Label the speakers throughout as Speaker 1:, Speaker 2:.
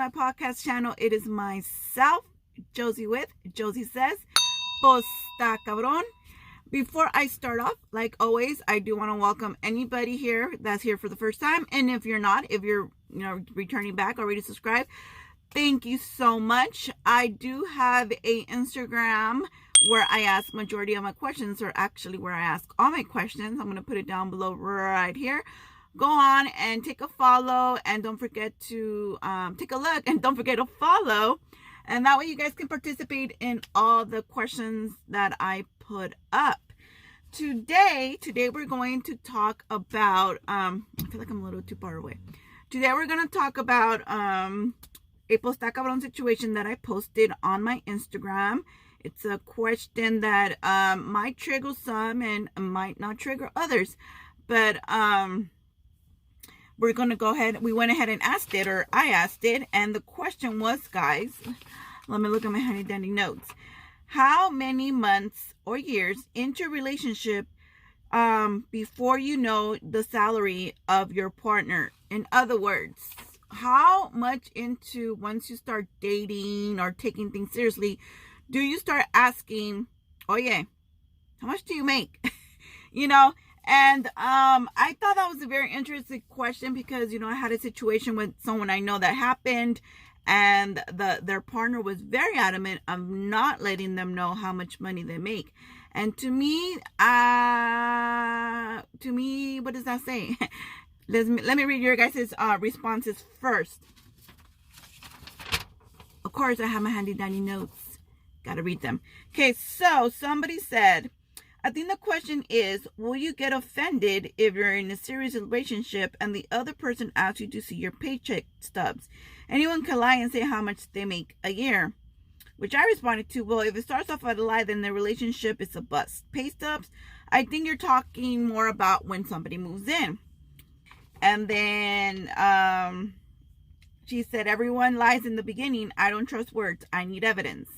Speaker 1: my podcast channel. It is myself, Josie with Josie Says, Posta Cabron. Before I start off, like always, I do want to welcome anybody here that's here for the first time. And if you're not, if you're, you know, returning back already subscribed, thank you so much. I do have a Instagram where I ask majority of my questions, or actually where I ask all my questions. I'm to put it down below right here go on and take a follow and don't forget to um, take a look and don't forget to follow. And that way you guys can participate in all the questions that i put up. Today today we're going to talk about um i feel like i'm a little too far away. Today we're going to talk about um a posta cabron situation that i posted on my instagram. It's a question that um might trigger some and might not trigger others. But um we're going to go ahead. We went ahead and asked it, or I asked it. And the question was, guys, let me look at my handy dandy notes. How many months or years into relationship um, before you know the salary of your partner? In other words, how much into once you start dating or taking things seriously, do you start asking, oh yeah, how much do you make? you know, and um, I thought that was a very interesting question because, you know, I had a situation with someone I know that happened and the their partner was very adamant of not letting them know how much money they make. And to me, uh, to me, what does that say? let me, let me read your guys' uh, responses first. Of course, I have my handy dandy notes. Gotta read them. Okay, so somebody said, I think the question is Will you get offended if you're in a serious relationship and the other person asks you to see your paycheck stubs? Anyone can lie and say how much they make a year. Which I responded to Well, if it starts off at a lie, then the relationship is a bust. Pay stubs, I think you're talking more about when somebody moves in. And then um, she said, Everyone lies in the beginning. I don't trust words. I need evidence.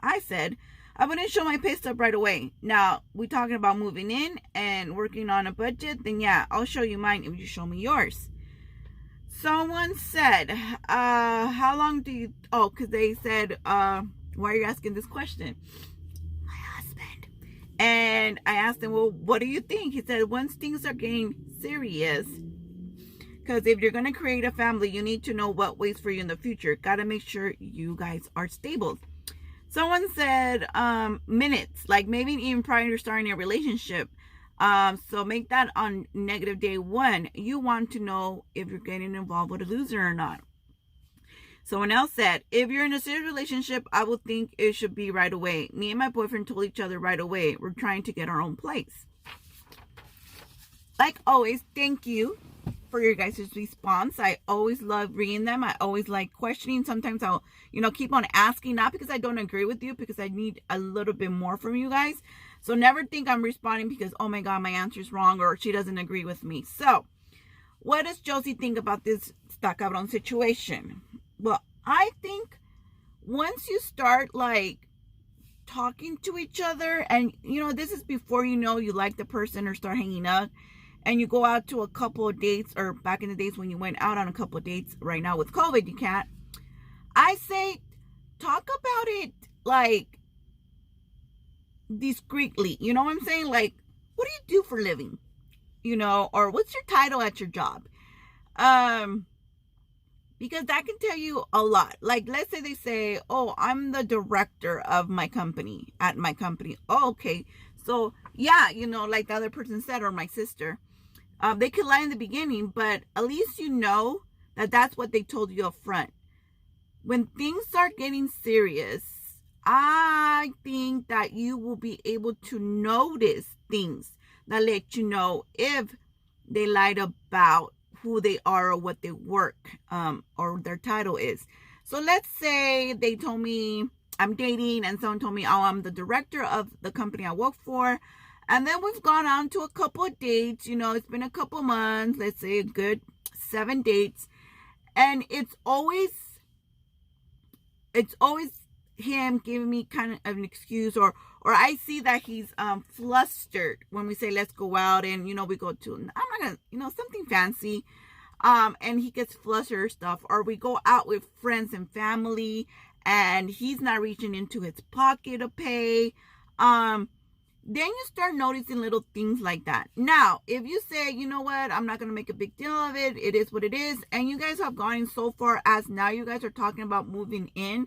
Speaker 1: I said, I wouldn't show my pay stub right away. Now, we talking about moving in and working on a budget, then yeah, I'll show you mine if you show me yours. Someone said, uh, how long do you, oh, because they said, uh, why are you asking this question? My husband. And I asked him, well, what do you think? He said, once things are getting serious, because if you're going to create a family, you need to know what waits for you in the future. Got to make sure you guys are stable. Someone said um, minutes, like maybe even prior to starting a relationship. Um, so make that on negative day one. You want to know if you're getting involved with a loser or not. Someone else said, if you're in a serious relationship, I would think it should be right away. Me and my boyfriend told each other right away. We're trying to get our own place. Like always, thank you for your guys' response. I always love reading them. I always like questioning. Sometimes I'll, you know, keep on asking, not because I don't agree with you, because I need a little bit more from you guys. So never think I'm responding because, oh my God, my answer is wrong or she doesn't agree with me. So, what does Josie think about this Sta Cabron situation? Well, I think once you start like talking to each other, and you know, this is before you know you like the person or start hanging out and you go out to a couple of dates or back in the days when you went out on a couple of dates right now with covid you can't. I say talk about it like discreetly you know what i'm saying? Like what do you do for living? You know or what's your title at your job? Um because that can tell you a lot. Like let's say they say oh i'm the director of my company at my company. Oh, okay. So yeah you know like the other person said or my sister um, they could lie in the beginning, but at least you know that that's what they told you up front. When things start getting serious, I think that you will be able to notice things that let you know if they lied about who they are or what they work um, or their title is. So let's say they told me I'm dating and someone told me, oh, I'm the director of the company I work for. And then we've gone on to a couple of dates. You know, it's been a couple months, let's say a good seven dates. And it's always, it's always him giving me kind of an excuse or or I see that he's um flustered when we say let's go out and you know we go to I'm not gonna you know something fancy um, and he gets flustered stuff, or we go out with friends and family, and he's not reaching into his pocket to pay, um, then you start noticing little things like that. Now, if you say, you know what, I'm not going to make a big deal of it, it is what it is, and you guys have gone so far as now you guys are talking about moving in,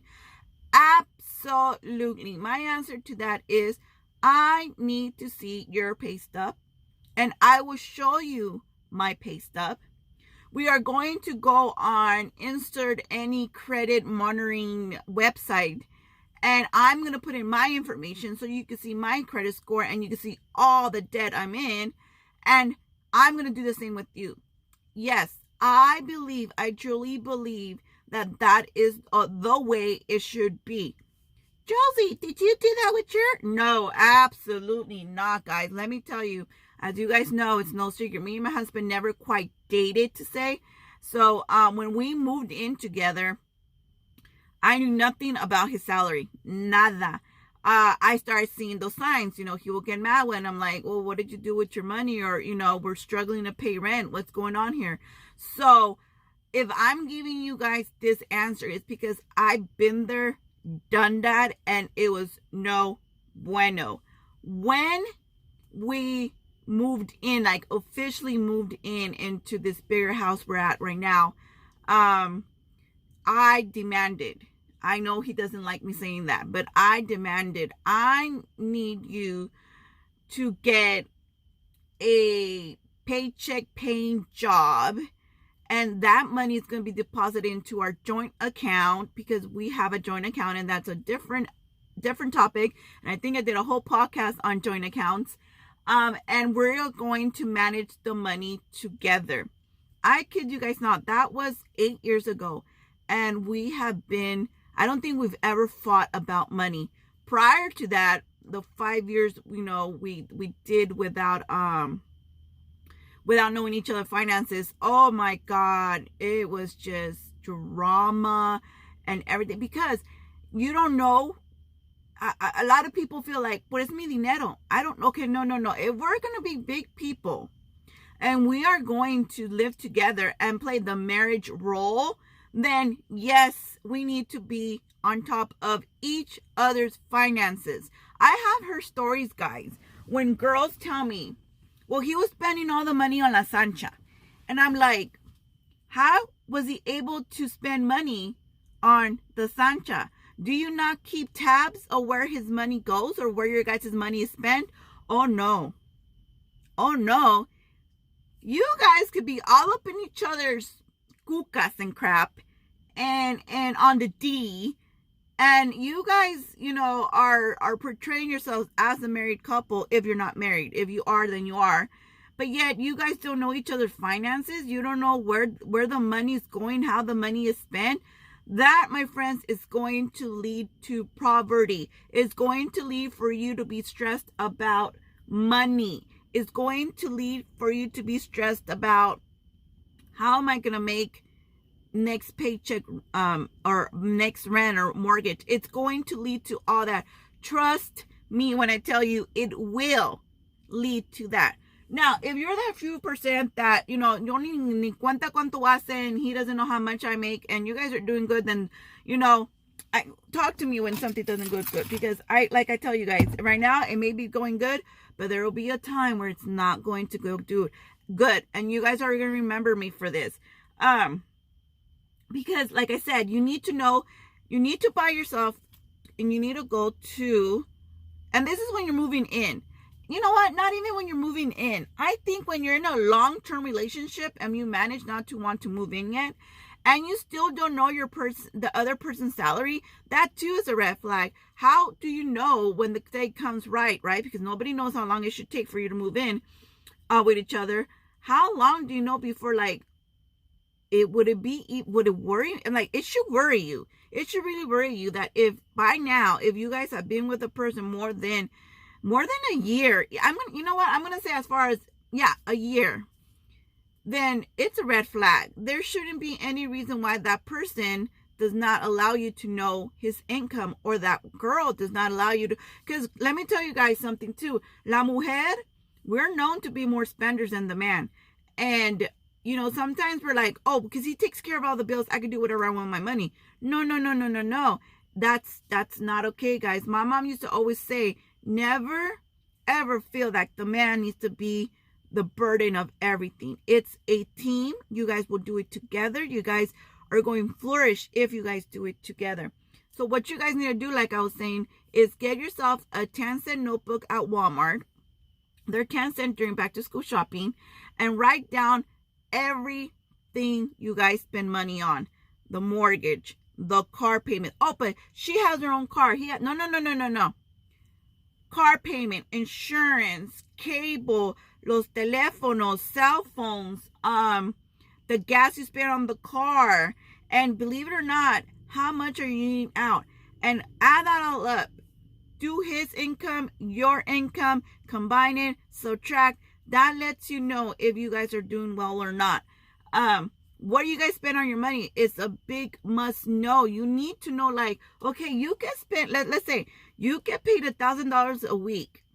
Speaker 1: absolutely. My answer to that is I need to see your pay stub, and I will show you my pay stub. We are going to go on insert any credit monitoring website and I'm going to put in my information so you can see my credit score and you can see all the debt I'm in. And I'm going to do the same with you. Yes, I believe, I truly believe that that is uh, the way it should be. Josie, did you do that with your? No, absolutely not, guys. Let me tell you, as you guys know, it's no secret. Me and my husband never quite dated to say. So um, when we moved in together, I knew nothing about his salary. Nada. Uh, I started seeing those signs. You know, he will get mad when I'm like, well, what did you do with your money? Or, you know, we're struggling to pay rent. What's going on here? So if I'm giving you guys this answer, it's because I've been there, done that, and it was no bueno. When we moved in, like officially moved in into this bigger house we're at right now, um, I demanded I know he doesn't like me saying that, but I demanded, I need you to get a paycheck paying job. And that money is going to be deposited into our joint account because we have a joint account and that's a different different topic. And i think i did a whole podcast on joint accounts. Um and we're going to manage the money together. I kid you guys not that was eight years ago. And we have been I don't think we've ever fought about money. Prior to that, the five years, you know, we we did without um without knowing each other finances. Oh my God, it was just drama and everything because you don't know. A, a lot of people feel like, what is mi dinero? I don't. Okay, no, no, no. If we're gonna be big people, and we are going to live together and play the marriage role then yes, we need to be on top of each other's finances. I have her stories, guys, when girls tell me, well, he was spending all the money on La Sancha. And I'm like, how was he able to spend money on the Sancha? Do you not keep tabs of where his money goes or where your guys' money is spent? Oh no. Oh no. You guys could be all up in each other's cucas and crap and and on the D and you guys, you know, are are portraying yourselves as a married couple if you're not married. If you are, then you are. But yet you guys don't know each other's finances. You don't know where where the money is going, how the money is spent. That, my friends, is going to lead to poverty. It's going to lead for you to be stressed about money. It's going to lead for you to be stressed about how am I going to make next paycheck um or next rent or mortgage? It's going to lead to all that. Trust me when i tell you it will lead to that. Now if you're that few percent that you know ni, ni cuenta cuánto hace and he doesn't know how much i make and you guys are doing good then you know I, talk to me when something doesn't go good because I like I tell you guys right now it may be going good but there will be a time where it's not going to go do good and you guys are going to remember me for this. Um because like i said you need to know you need to buy yourself and you need to go to and this is when you're moving in. You know what? Not even when you're moving in. I think when you're in a long-term relationship and you manage not to want to move in yet and you still don't know your person the other person's salary that too is a red flag. How do you know when the day comes right right? Because nobody knows how long it should take for you to move in uh, with each other. How long do you know before like it would it be would it worry and like it should worry you. It should really worry you that if by now if you guys have been with a person more than more than a year i'm gonna you know what? I'm gonna say as far as yeah a year then it's a red flag. There shouldn't be any reason why that person does not allow you to know his income or that girl does not allow you to because let me tell you guys something too. La mujer we're known to be more spenders than the man and you know, sometimes we're like, oh, because he takes care of all the bills, I can do whatever I want with my money. No, no, no, no, no, no. That's that's not okay, guys. My mom used to always say, never ever feel like the man needs to be the burden of everything. It's a team. You guys will do it together. You guys are going to flourish if you guys do it together. So what you guys need to do, like I was saying, is get yourself a 10 cent notebook at Walmart. They're 10 cent during back to school shopping and write down everything you guys spend money on. The mortgage, the car payment. Oh, but she has her own car. He had, no, no, no, no, no, no. Car payment, insurance, cable, los teléfonos, cell phones, um, the gas you spend on the car. And believe it or not, how much are you out? And add that all up. Do his income, your income, combine it, subtract. That lets you know if you guys are doing well or not. Um, what do you guys spend on your money It's a big must know. You need to know, like, okay, you can spend, let, let's say you get paid a thousand dollars a week.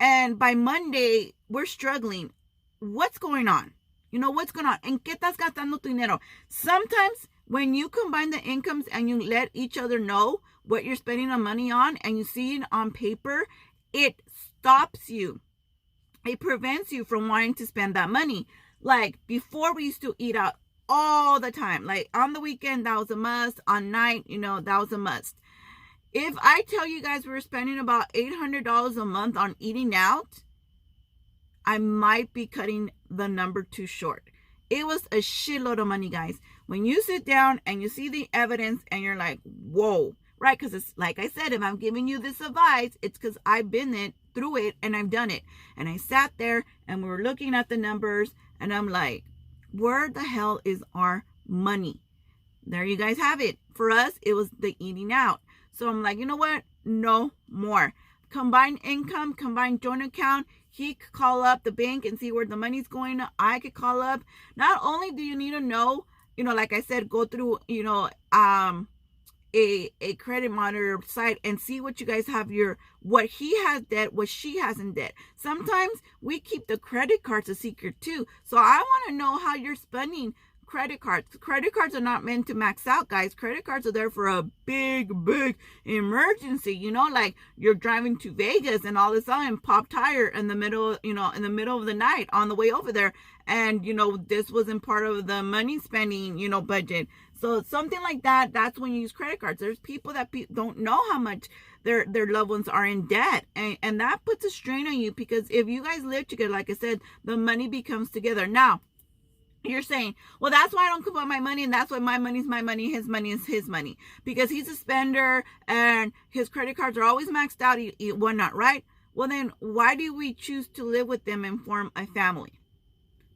Speaker 1: And by Monday, we're struggling. What's going on? You know, what's going on? ¿En qué estás gastando tu dinero? Sometimes when you combine the incomes and you let each other know what you're spending the money on and you see it on paper, it stops you. It prevents you from wanting to spend that money. Like before, we used to eat out all the time. Like on the weekend, that was a must. On night, you know, that was a must. If I tell you guys we are spending about $800 a month on eating out, I might be cutting the number too short. It was a shitload of money, guys. When you sit down and you see the evidence and you're like, whoa, right? Because it's like I said, if I'm giving you this advice, it's because I've been it through it and I've done it. And I sat there and we were looking at the numbers and I'm like, where the hell is our money? There you guys have it. For us, it was the eating out. So I'm like, you know what? No more. Combined income, combined joint account, he could call up the bank and see where the money's going. I could call up. Not only do you need to know, you know, like I said, go through, you know, um, a a credit monitor site and see what you guys have your what he has debt what she has in debt. Sometimes we keep the credit cards a secret too. So i want to know how you're spending credit cards. Credit cards are not meant to max out, guys. Credit cards are there for a big, big emergency. You know, like you're driving to Vegas and all of a sudden pop tire in the middle, you know, in the middle of the night on the way over there. And, you know, this wasn't part of the money spending, you know, budget. So something like that, that's when you use credit cards. There's people that pe- don't know how much their their loved ones are in debt. And, and that puts a strain on you because if you guys live together, like I said, the money becomes together. Now, you're saying, well, that's why I don't coupon my money, and that's why my money's my money, his money is his money, because he's a spender and his credit cards are always maxed out, whatnot, right? Well, then why do we choose to live with them and form a family?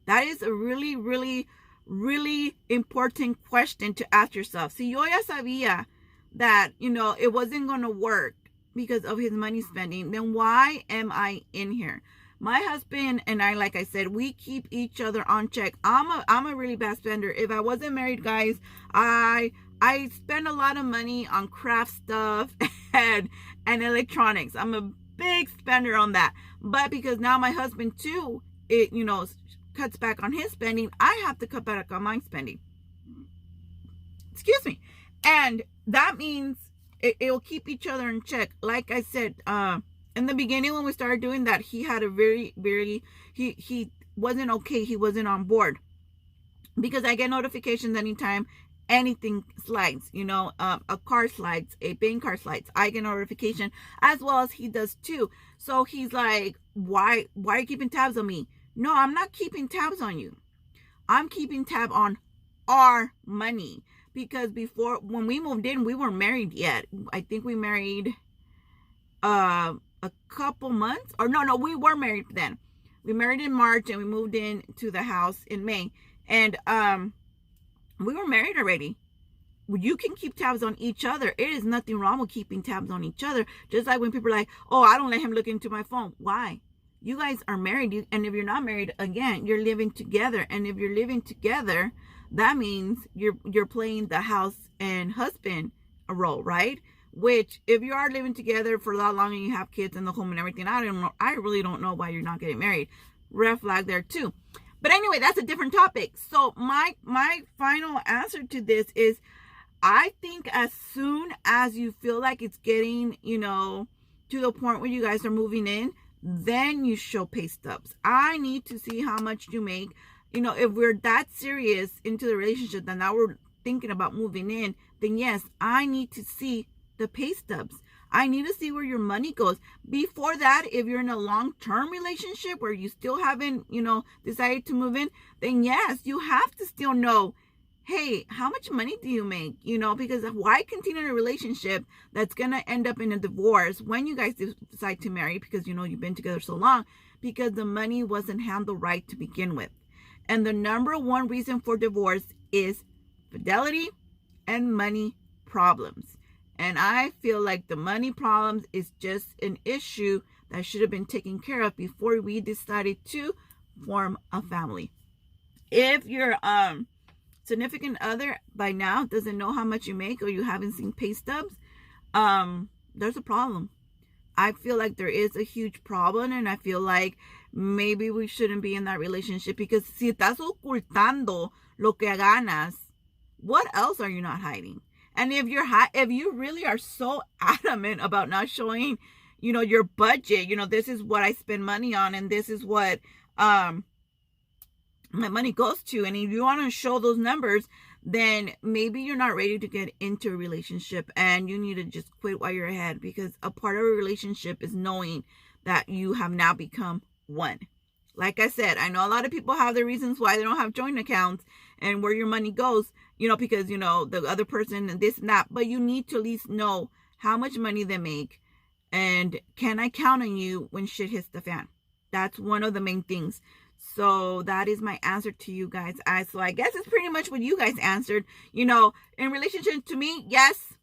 Speaker 1: That is a really, really, really important question to ask yourself. Si yo ya sabía that, you know, it wasn't going to work because of his money spending, then why am I in here? My husband and I, like I said, we keep each other on check. I'm a I'm a really bad spender. If I wasn't married, guys, I I spend a lot of money on craft stuff and and electronics. I'm a big spender on that. But because now my husband too, it you know cuts back on his spending, I have to cut back on my spending. Excuse me. And that means it, will keep each other in check. Like I said, uh in the beginning when we started doing that he had a very very he he wasn't okay he wasn't on board. Because i get notifications anytime anything slides you know um, a car slides a bank card slides i get notification as well as he does too. So he's like why why are you keeping tabs on me? No i'm not keeping tabs on you. I'm keeping tab on our money. Because before when we moved in we weren't married yet. I think we married uh a couple months or no no we were married then. We married in march and we moved in to the house in may. And um we were married already. You can keep tabs on each other. It is nothing wrong with keeping tabs on each other. Just like when people are like oh i don't let him look into my phone. Why? You guys are married. You, and if you're not married again you're living together. And if you're living together that means you're you're playing the house and husband role right which, if you are living together for a lot longer and you have kids in the home and everything, I don't know. I really don't know why you're not getting married. Red flag there too. But anyway, that's a different topic. So my my final answer to this is I think as soon as you feel like it's getting, you know, to the point where you guys are moving in, then you show pay stubs. I need to see how much you make. You know, if we're that serious into the relationship that now we're thinking about moving in, then yes, I need to see the pay stubs. I need to see where your money goes. Before that, if you're in a long term relationship where you still haven't, you know, decided to move in, then yes, you have to still know hey, how much money do you make? You know, because why continue a relationship that's going to end up in a divorce when you guys decide to marry because you know you've been together so long because the money wasn't handled right to begin with. And the number one reason for divorce is fidelity and money problems. And I feel like the money problems is just an issue that should have been taken care of before we decided to form a family. If you're um significant other by now doesn't know how much you make or you haven't seen pay stubs, um, there's a problem. I feel like there is a huge problem and I feel like maybe we shouldn't be in that relationship because si estás ocultando lo que ganas, what else are you not hiding? And if you're hi- if you really are so adamant about not showing, you know, your budget, you know, this is what I spend money on and this is what um my money goes to and if you want to show those numbers then maybe you're not ready to get into a relationship and you need to just quit while you're ahead because a part of a relationship is knowing that you have now become one. Like i said i know a lot of people have their reasons why they don't have joint accounts and where your money goes you know because you know the other person and this and that but you need to at least know how much money they make and can i count on you when shit hits the fan that's one of the main things so that is my answer to you guys. I so I guess it's pretty much what you guys answered. You know, in relationship to me, yes,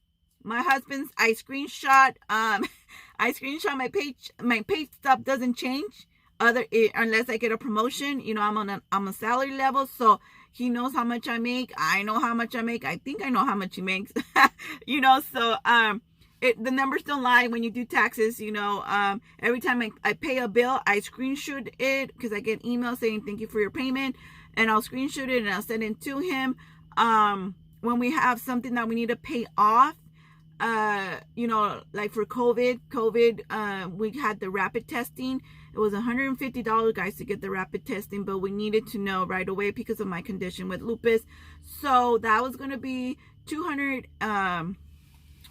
Speaker 1: my husband's I screenshot um I screenshot my page my pay stub doesn't change other unless I get a promotion. You know, I'm on a I'm a salary level, so he knows how much I make. I know how much I make. I think I know how much he makes. you know, so um it, the numbers don't lie when you do taxes you know um, every time I, I pay a bill i screenshot it because i get email saying thank you for your payment and i'll screenshot it and i'll send it to him um, when we have something that we need to pay off uh, you know like for covid covid uh, we had the rapid testing. It was $150 guys to get the rapid testing but we needed to know right away because of my condition with lupus. So that was going to be 200 um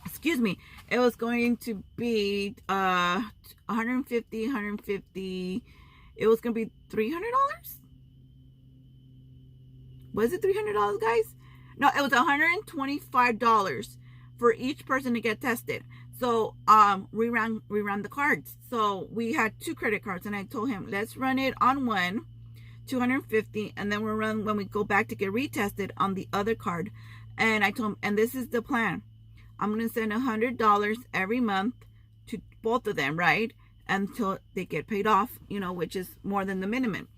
Speaker 1: excuse me it was going to be uh 150 150 it was gonna be 300 dollars? Was it 300 dollars guys? No it was 125 dollars for each person to get tested so um we ran we ran the cards so we had two credit cards and i told him let's run it on one 250 and then we'll run when we go back to get retested on the other card and i told him and this is the plan I'm to send a $100 every month to both of them, right? Until they get paid off, you know, which is more than the minimum.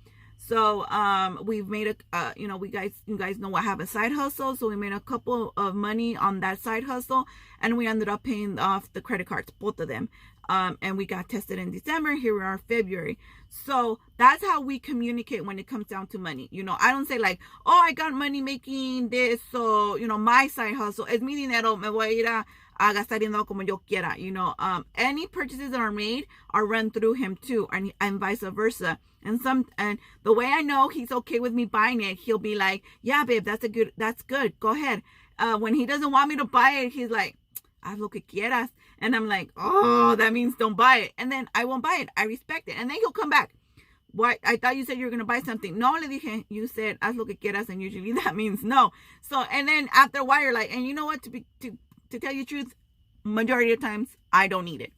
Speaker 1: So um, we've made a, uh, you know, we guys, you guys know I have a side hustle. So we made a couple of money on that side hustle and we ended up paying off the credit cards, both of them. Um, and we got tested in December. Here we are, February. So that's how we communicate when it comes down to money. You know, I don't say like, oh, I got money making this. So, you know, my side hustle es mi dinero. Me voy a ir a, a gastar dinero como yo quiera. You know, um, any purchases that are made are run through him too, and, and vice versa. And some, and the way I know he's okay with me buying it, he'll be like, yeah, babe, that's a good, that's good. Go ahead. Uh, when he doesn't want me to buy it, he's like, haz lo que quieras. And I'm like, oh, that means don't buy it. And then I won't buy it. I respect it. And then he'll come back. Why? I thought you said you were to buy something. No, le dije, you said, haz lo que quieras. And usually that means no. So, and then after a while, you're like, and you know what? To be, to, to tell you the truth, majority of times, I don't need it.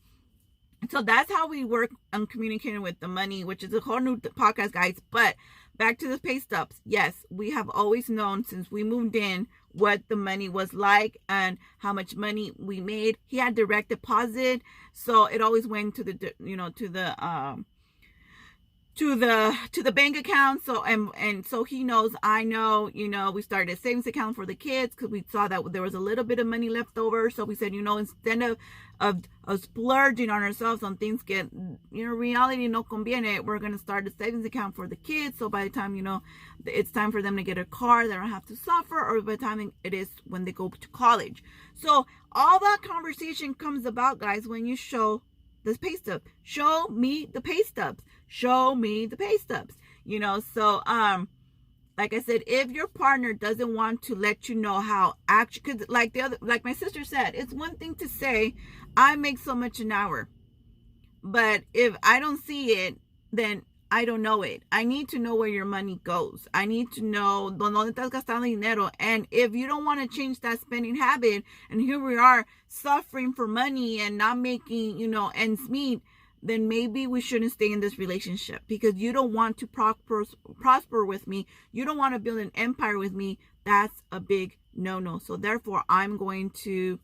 Speaker 1: So that's how we work on communicating with the money, which is a whole new podcast, guys. But back to the pay stubs. Yes, we have always known since we moved in what the money was like and how much money we made. He had direct deposit, so it always went to the you know to the um to the to the bank account. So and and so he knows i know you know we started a savings account for the kids because we saw that there was a little bit of money left over. So we said you know instead of of, of splurging on ourselves on things get you know reality no conviene we're going to start a savings account for the kids. So by the time you know it's time for them to get a car they don't have to suffer or by the time it is when they go to college. So all that conversation comes about guys when you show this pay stub show me the pay stubs show me the pay stubs you know so um like i said if your partner doesn't want to let you know how actually because like the other like my sister said it's one thing to say i make so much an hour but if i don't see it then I don't know it. I need to know where your money goes. I need to know dónde estás gastando dinero. And if you don't want to change that spending habit, and here we are suffering for money and not making, you know, ends meet, then maybe we shouldn't stay in this relationship because you don't want to prosper, prosper with me. You don't want to build an empire with me. That's a big no no. So therefore, I'm going to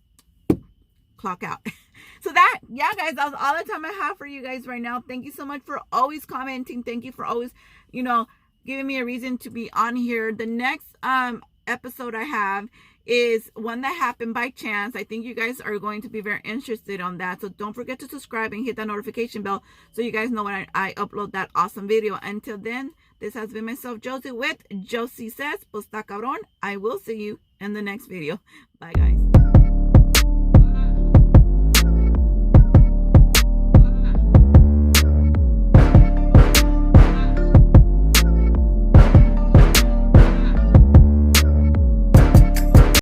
Speaker 1: clock out. so that, yeah, guys, that's all the time I have for you guys right now. Thank you so much for always commenting. Thank you for always, you know, giving me a reason to be on here. The next um episode I have is one that happened by chance. I think you guys are going to be very interested on that. So don't forget to subscribe and hit that notification bell so you guys know when I, I upload that awesome video. Until then, this has been myself, Josie, with Josie Says, Posta Cabron. I will see you in the next video. Bye, guys.